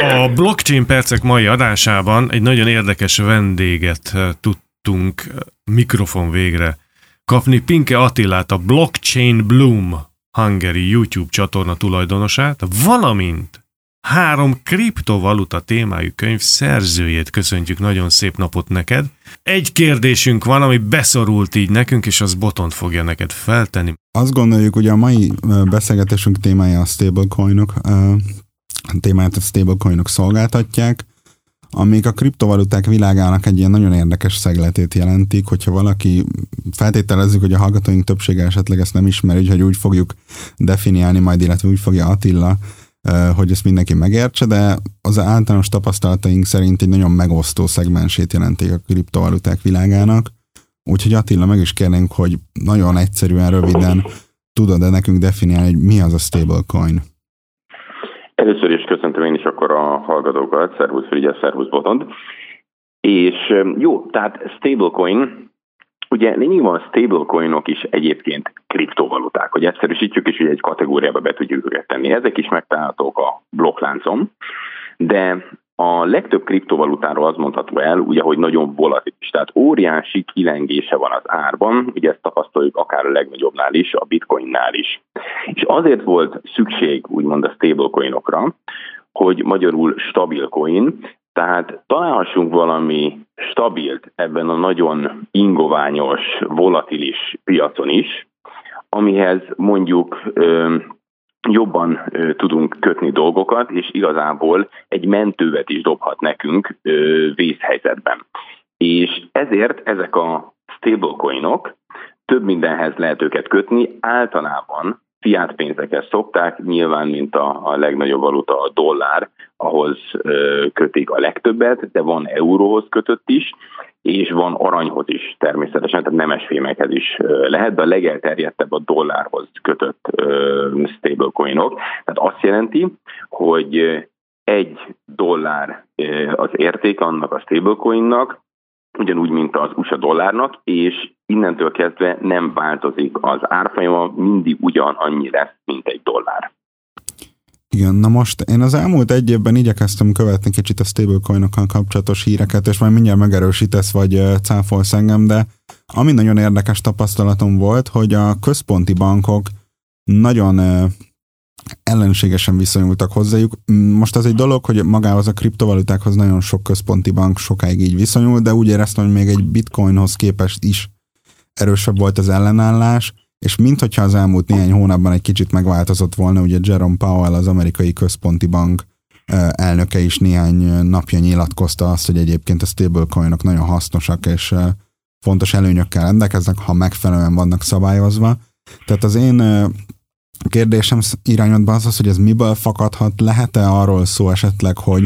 A Blockchain Percek mai adásában egy nagyon érdekes vendéget tudtunk mikrofon végre kapni. Pinke Attilát, a Blockchain Bloom Hungary YouTube csatorna tulajdonosát, valamint három kriptovaluta témájú könyv szerzőjét köszöntjük. Nagyon szép napot neked. Egy kérdésünk van, ami beszorult így nekünk, és az botont fogja neked feltenni. Azt gondoljuk, hogy a mai beszélgetésünk témája a stablecoinok, témáját a stablecoinok szolgáltatják, amik a kriptovaluták világának egy ilyen nagyon érdekes szegletét jelentik, hogyha valaki, feltételezzük, hogy a hallgatóink többsége esetleg ezt nem ismeri, hogy úgy fogjuk definiálni majd, illetve úgy fogja Attila, hogy ezt mindenki megértse, de az általános tapasztalataink szerint egy nagyon megosztó szegmensét jelentik a kriptovaluták világának. Úgyhogy Attila, meg is kérnénk, hogy nagyon egyszerűen, röviden tudod-e nekünk definiálni, hogy mi az a stablecoin? Először is köszöntöm én is akkor a hallgatókat, szervusz Frigya, szervusz Botond. És jó, tehát stablecoin, ugye van stablecoinok is egyébként kriptovaluták, hogy egyszerűsítjük, és ugye egy kategóriába be tudjuk őket tenni. Ezek is megtalálhatók a blokkláncon, de a legtöbb kriptovalutáról az mondható el, ugye, hogy nagyon volatilis, tehát óriási kilengése van az árban, ugye ezt tapasztaljuk akár a legnagyobbnál is, a bitcoinnál is. És azért volt szükség úgymond a stablecoinokra, hogy magyarul stabil coin, tehát találhassunk valami stabilt ebben a nagyon ingoványos, volatilis piacon is, amihez mondjuk jobban ö, tudunk kötni dolgokat, és igazából egy mentővet is dobhat nekünk ö, vészhelyzetben. És ezért ezek a stablecoinok több mindenhez lehet őket kötni, általában fiát pénzekhez szokták, nyilván, mint a, a legnagyobb valuta a dollár, ahhoz ö, kötik a legtöbbet, de van euróhoz kötött is, és van aranyhoz is természetesen, tehát nemesfémekhez is lehet, de a legelterjedtebb a dollárhoz kötött stablecoinok. Tehát azt jelenti, hogy egy dollár az érték annak a stablecoinnak, ugyanúgy, mint az USA dollárnak, és innentől kezdve nem változik az árfolyama, mindig ugyanannyi lesz, mint egy dollár. Igen, na most én az elmúlt egy évben igyekeztem követni kicsit a stablecoinokkal kapcsolatos híreket, és majd mindjárt megerősítesz, vagy cáfolsz engem, de ami nagyon érdekes tapasztalatom volt, hogy a központi bankok nagyon ellenségesen viszonyultak hozzájuk. Most az egy dolog, hogy magához a kriptovalutákhoz nagyon sok központi bank sokáig így viszonyul, de úgy éreztem, hogy még egy bitcoinhoz képest is erősebb volt az ellenállás, és minthogyha az elmúlt néhány hónapban egy kicsit megváltozott volna, ugye Jerome Powell, az amerikai központi bank elnöke is néhány napja nyilatkozta azt, hogy egyébként a stablecoinok nagyon hasznosak, és fontos előnyökkel rendelkeznek, ha megfelelően vannak szabályozva. Tehát az én kérdésem irányodban az az, hogy ez miből fakadhat, lehet-e arról szó esetleg, hogy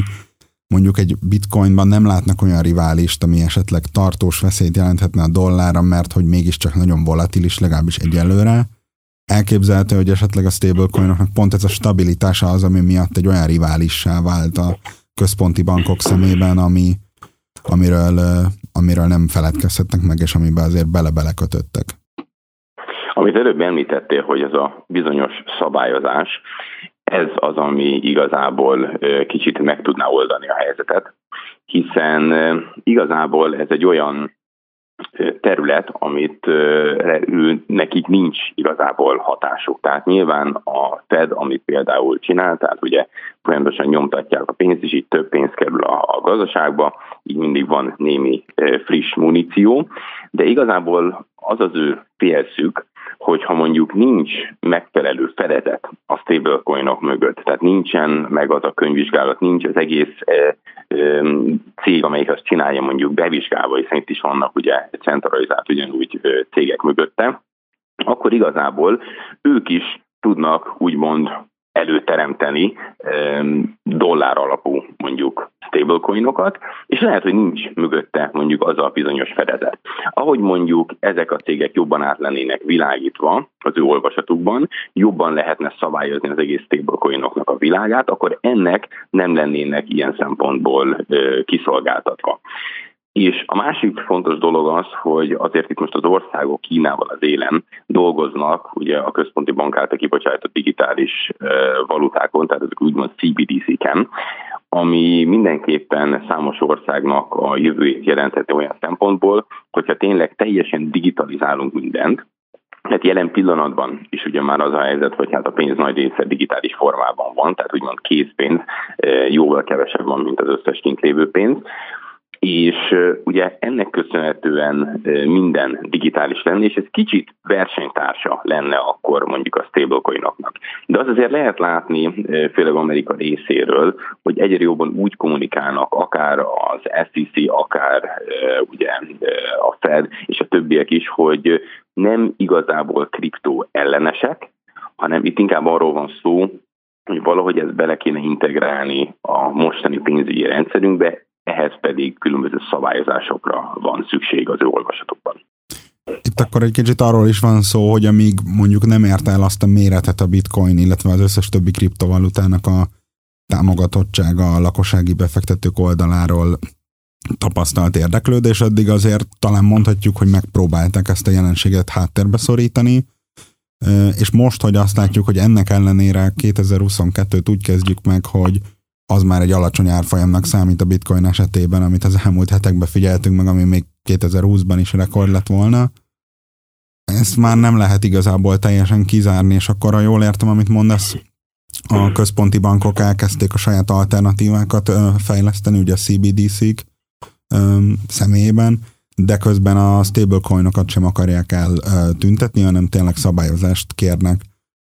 mondjuk egy bitcoinban nem látnak olyan riválist, ami esetleg tartós veszélyt jelenthetne a dollárra, mert hogy mégiscsak nagyon volatilis, legalábbis egyelőre. Elképzelhető, hogy esetleg a stablecoinoknak pont ez a stabilitása az, ami miatt egy olyan riválissá vált a központi bankok szemében, ami, amiről, amiről nem feledkezhetnek meg, és amiben azért bele-bele. Amit előbb említettél, hogy ez a bizonyos szabályozás, ez az, ami igazából kicsit meg tudná oldani a helyzetet, hiszen igazából ez egy olyan terület, amit ő, nekik nincs igazából hatásuk. Tehát nyilván a Fed, amit például csinál, tehát ugye folyamatosan nyomtatják a pénzt, és így több pénz kerül a, a gazdaságba, így mindig van némi friss muníció, de igazából az az ő félszük, hogyha mondjuk nincs megfelelő fedezet a stablecoinok mögött, tehát nincsen meg az a könyvvizsgálat, nincs az egész e, e, cég, amelyik azt csinálja mondjuk bevizsgálva, hiszen itt is vannak ugye centralizált ugyanúgy cégek mögötte, akkor igazából ők is tudnak úgymond előteremteni dollár alapú mondjuk stablecoinokat, és lehet, hogy nincs mögötte mondjuk az a bizonyos fedezet. Ahogy mondjuk ezek a cégek jobban át lennének világítva az ő olvasatukban, jobban lehetne szabályozni az egész stablecoinoknak a világát, akkor ennek nem lennének ilyen szempontból kiszolgáltatva. És a másik fontos dolog az, hogy azért itt most az országok Kínával az élen dolgoznak, ugye a központi bank által kibocsájtott digitális valutákon, tehát ezek úgymond CBDC-ken, ami mindenképpen számos országnak a jövőjét jelentheti olyan szempontból, hogyha tényleg teljesen digitalizálunk mindent, Hát jelen pillanatban is ugye már az a helyzet, hogy hát a pénz nagy része digitális formában van, tehát úgymond készpénz jóval kevesebb van, mint az összes kint lévő pénz és ugye ennek köszönhetően minden digitális lenne, és ez kicsit versenytársa lenne akkor mondjuk a stablecoinoknak. De az azért lehet látni, főleg Amerika részéről, hogy egyre jobban úgy kommunikálnak, akár az SEC, akár ugye a Fed és a többiek is, hogy nem igazából kriptó ellenesek, hanem itt inkább arról van szó, hogy valahogy ezt bele kéne integrálni a mostani pénzügyi rendszerünkbe, ehhez pedig különböző szabályozásokra van szükség az ő olvasatokban. Itt akkor egy kicsit arról is van szó, hogy amíg mondjuk nem ért el azt a méretet a bitcoin, illetve az összes többi kriptovalutának a támogatottsága a lakossági befektetők oldaláról tapasztalt érdeklődés, addig azért talán mondhatjuk, hogy megpróbálták ezt a jelenséget háttérbe szorítani, és most, hogy azt látjuk, hogy ennek ellenére 2022-t úgy kezdjük meg, hogy az már egy alacsony árfolyamnak számít a bitcoin esetében, amit az elmúlt hetekben figyeltünk meg, ami még 2020-ban is rekord lett volna. Ezt már nem lehet igazából teljesen kizárni, és akkor, ha jól értem, amit mondasz, a központi bankok elkezdték a saját alternatívákat fejleszteni, ugye a CBDC-k személyében, de közben a stablecoinokat sem akarják eltüntetni, hanem tényleg szabályozást kérnek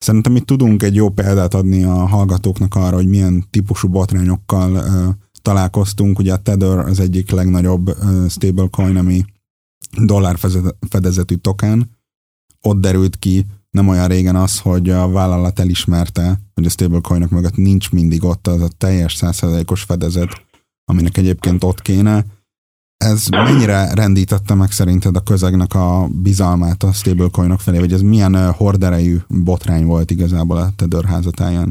Szerintem itt tudunk egy jó példát adni a hallgatóknak arra, hogy milyen típusú botrányokkal uh, találkoztunk. Ugye a Tether az egyik legnagyobb stablecoin, ami dollárfedezetű token. Ott derült ki nem olyan régen az, hogy a vállalat elismerte, hogy a stablecoinok mögött nincs mindig ott az a teljes százszerzalékos fedezet, aminek egyébként ott kéne, ez mennyire rendítette meg szerinted a közegnek a bizalmát a stablecoinok felé, vagy ez milyen horderejű botrány volt igazából a Tether házatáján?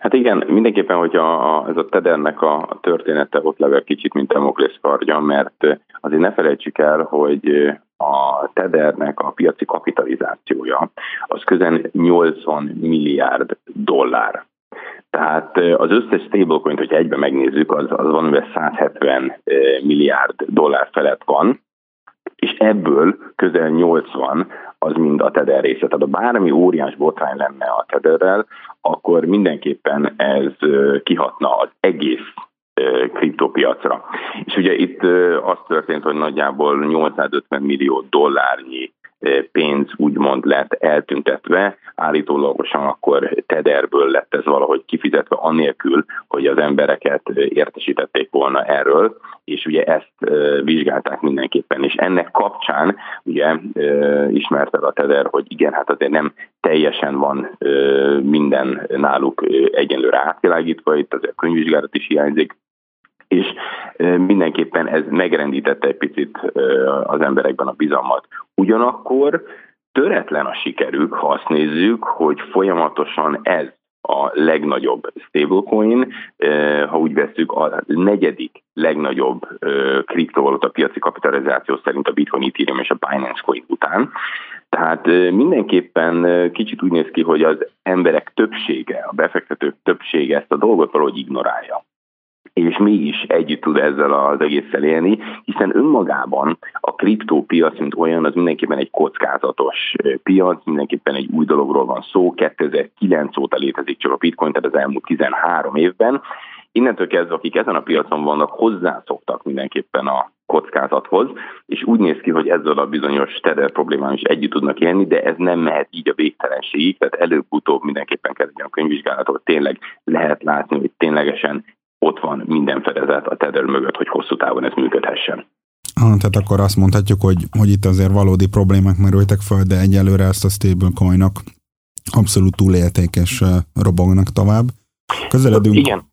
Hát igen, mindenképpen, hogy a, ez a Tedernek a története ott level kicsit, mint Demoklész kardja, mert azért ne felejtsük el, hogy a Tedernek a piaci kapitalizációja az közel 80 milliárd dollár. Tehát az összes stablecoin, hogyha egyben megnézzük, az, az valamivel 170 milliárd dollár felett van, és ebből közel 80 az mind a Tether része. Tehát ha bármi óriás botrány lenne a Tetherrel, akkor mindenképpen ez kihatna az egész kriptopiacra. És ugye itt az történt, hogy nagyjából 850 millió dollárnyi pénz úgymond lett eltüntetve, állítólagosan akkor tederből lett ez valahogy kifizetve annélkül, hogy az embereket értesítették volna erről, és ugye ezt vizsgálták mindenképpen, és ennek kapcsán ugye ismerte a teder, hogy igen, hát azért nem teljesen van minden náluk egyenlőre átvilágítva, itt azért könyvvizsgálat is hiányzik, és mindenképpen ez megrendítette egy picit az emberekben a bizalmat. Ugyanakkor töretlen a sikerük, ha azt nézzük, hogy folyamatosan ez a legnagyobb stablecoin, ha úgy veszük, a negyedik legnagyobb kriptovaluta piaci kapitalizáció szerint a Bitcoin, Ethereum és a Binance Coin után. Tehát mindenképpen kicsit úgy néz ki, hogy az emberek többsége, a befektetők többsége ezt a dolgot valahogy ignorálja és mégis együtt tud ezzel az egésszel élni, hiszen önmagában a kriptópiac, mint olyan, az mindenképpen egy kockázatos piac, mindenképpen egy új dologról van szó, 2009 óta létezik csak a bitcoin, tehát az elmúlt 13 évben, innentől kezdve, akik ezen a piacon vannak, hozzászoktak mindenképpen a kockázathoz, és úgy néz ki, hogy ezzel a bizonyos tether problémán is együtt tudnak élni, de ez nem mehet így a végtelenségig, tehát előbb-utóbb mindenképpen kezdjen a könyvvizsgálatot, tényleg lehet látni, hogy ténylegesen van minden fedezet a Tether mögött, hogy hosszú távon ez működhessen. Ah, tehát akkor azt mondhatjuk, hogy, hogy itt azért valódi problémák merültek fel, de egyelőre ezt a stablecoinok abszolút túlélték és robognak tovább. Közeledünk. Igen.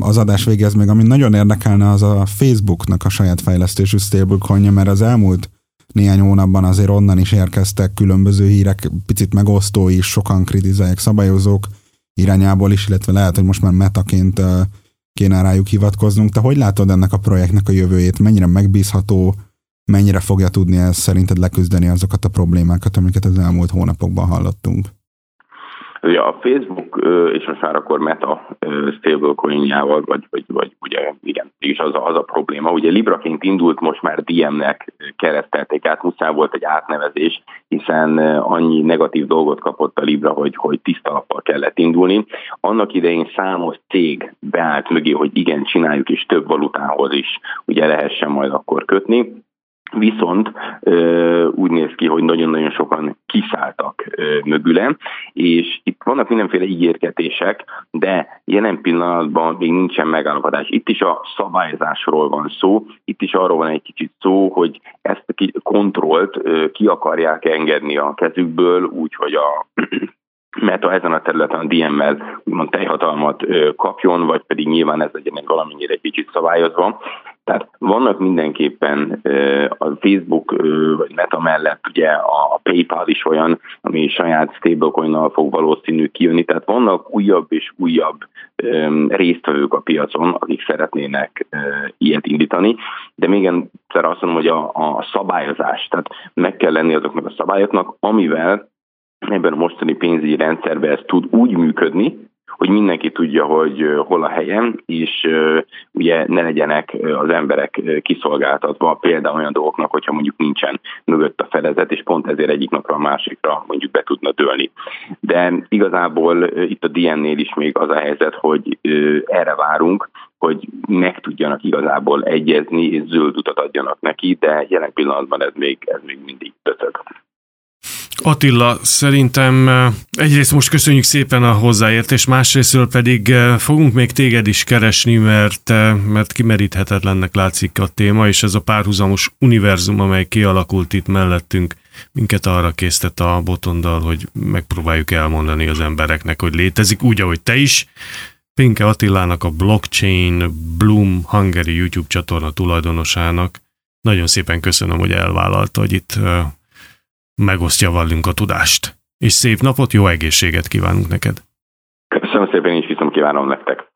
Az adás végez meg, ami nagyon érdekelne, az a Facebooknak a saját fejlesztésű stablecoinja, mert az elmúlt néhány hónapban azért onnan is érkeztek különböző hírek, picit megosztó is, sokan kritizálják szabályozók irányából is, illetve lehet, hogy most már metaként kéne rájuk hivatkoznunk. Te hogy látod ennek a projektnek a jövőjét? Mennyire megbízható, mennyire fogja tudni ez szerinted leküzdeni azokat a problémákat, amiket az elmúlt hónapokban hallottunk? Ugye a Facebook, és most már akkor Meta stablecoinjával, vagy, vagy, vagy ugye igen, és az a, az a probléma. Ugye Libraként indult, most már DM-nek keresztelték át, muszáj volt egy átnevezés, hiszen annyi negatív dolgot kapott a Libra, hogy, hogy tiszta lappal kellett indulni. Annak idején számos cég beállt mögé, hogy igen, csináljuk, és több valutához is ugye lehessen majd akkor kötni Viszont úgy néz ki, hogy nagyon-nagyon sokan kiszálltak mögüle, és itt vannak mindenféle ígérgetések, de jelen pillanatban még nincsen megállapodás. Itt is a szabályzásról van szó, itt is arról van egy kicsit szó, hogy ezt a kontrollt ki akarják engedni a kezükből, úgyhogy a mert ezen a területen a DM-mel úgymond teljhatalmat kapjon, vagy pedig nyilván ez legyen valamennyire egy kicsit szabályozva. Tehát vannak mindenképpen a Facebook vagy Meta mellett ugye a PayPal is olyan, ami saját stablecoin fog valószínű kijönni, tehát vannak újabb és újabb résztvevők a piacon, akik szeretnének ilyet indítani, de még egyszer azt mondom, hogy a, a szabályozás, tehát meg kell lenni azoknak a szabályoknak, amivel ebben a mostani pénzügyi rendszerben ez tud úgy működni, hogy mindenki tudja, hogy hol a helyem, és ugye ne legyenek az emberek kiszolgáltatva például olyan dolgoknak, hogyha mondjuk nincsen mögött a fedezet, és pont ezért egyik napra a másikra mondjuk be tudna dőlni. De igazából itt a DN-nél is még az a helyzet, hogy erre várunk, hogy meg tudjanak igazából egyezni, és zöld utat adjanak neki, de jelen pillanatban ez még, ez még mindig döcög. Attila, szerintem eh, egyrészt most köszönjük szépen a hozzáértést, másrésztről pedig eh, fogunk még téged is keresni, mert, eh, mert kimeríthetetlennek látszik a téma, és ez a párhuzamos univerzum, amely kialakult itt mellettünk, minket arra késztet a botondal, hogy megpróbáljuk elmondani az embereknek, hogy létezik, úgy, ahogy te is. Pinke Attilának a Blockchain Bloom Hungary YouTube csatorna tulajdonosának. Nagyon szépen köszönöm, hogy elvállalta, hogy itt megosztja velünk a tudást. És szép napot, jó egészséget kívánunk neked! Köszönöm szépen, és viszont kívánom nektek!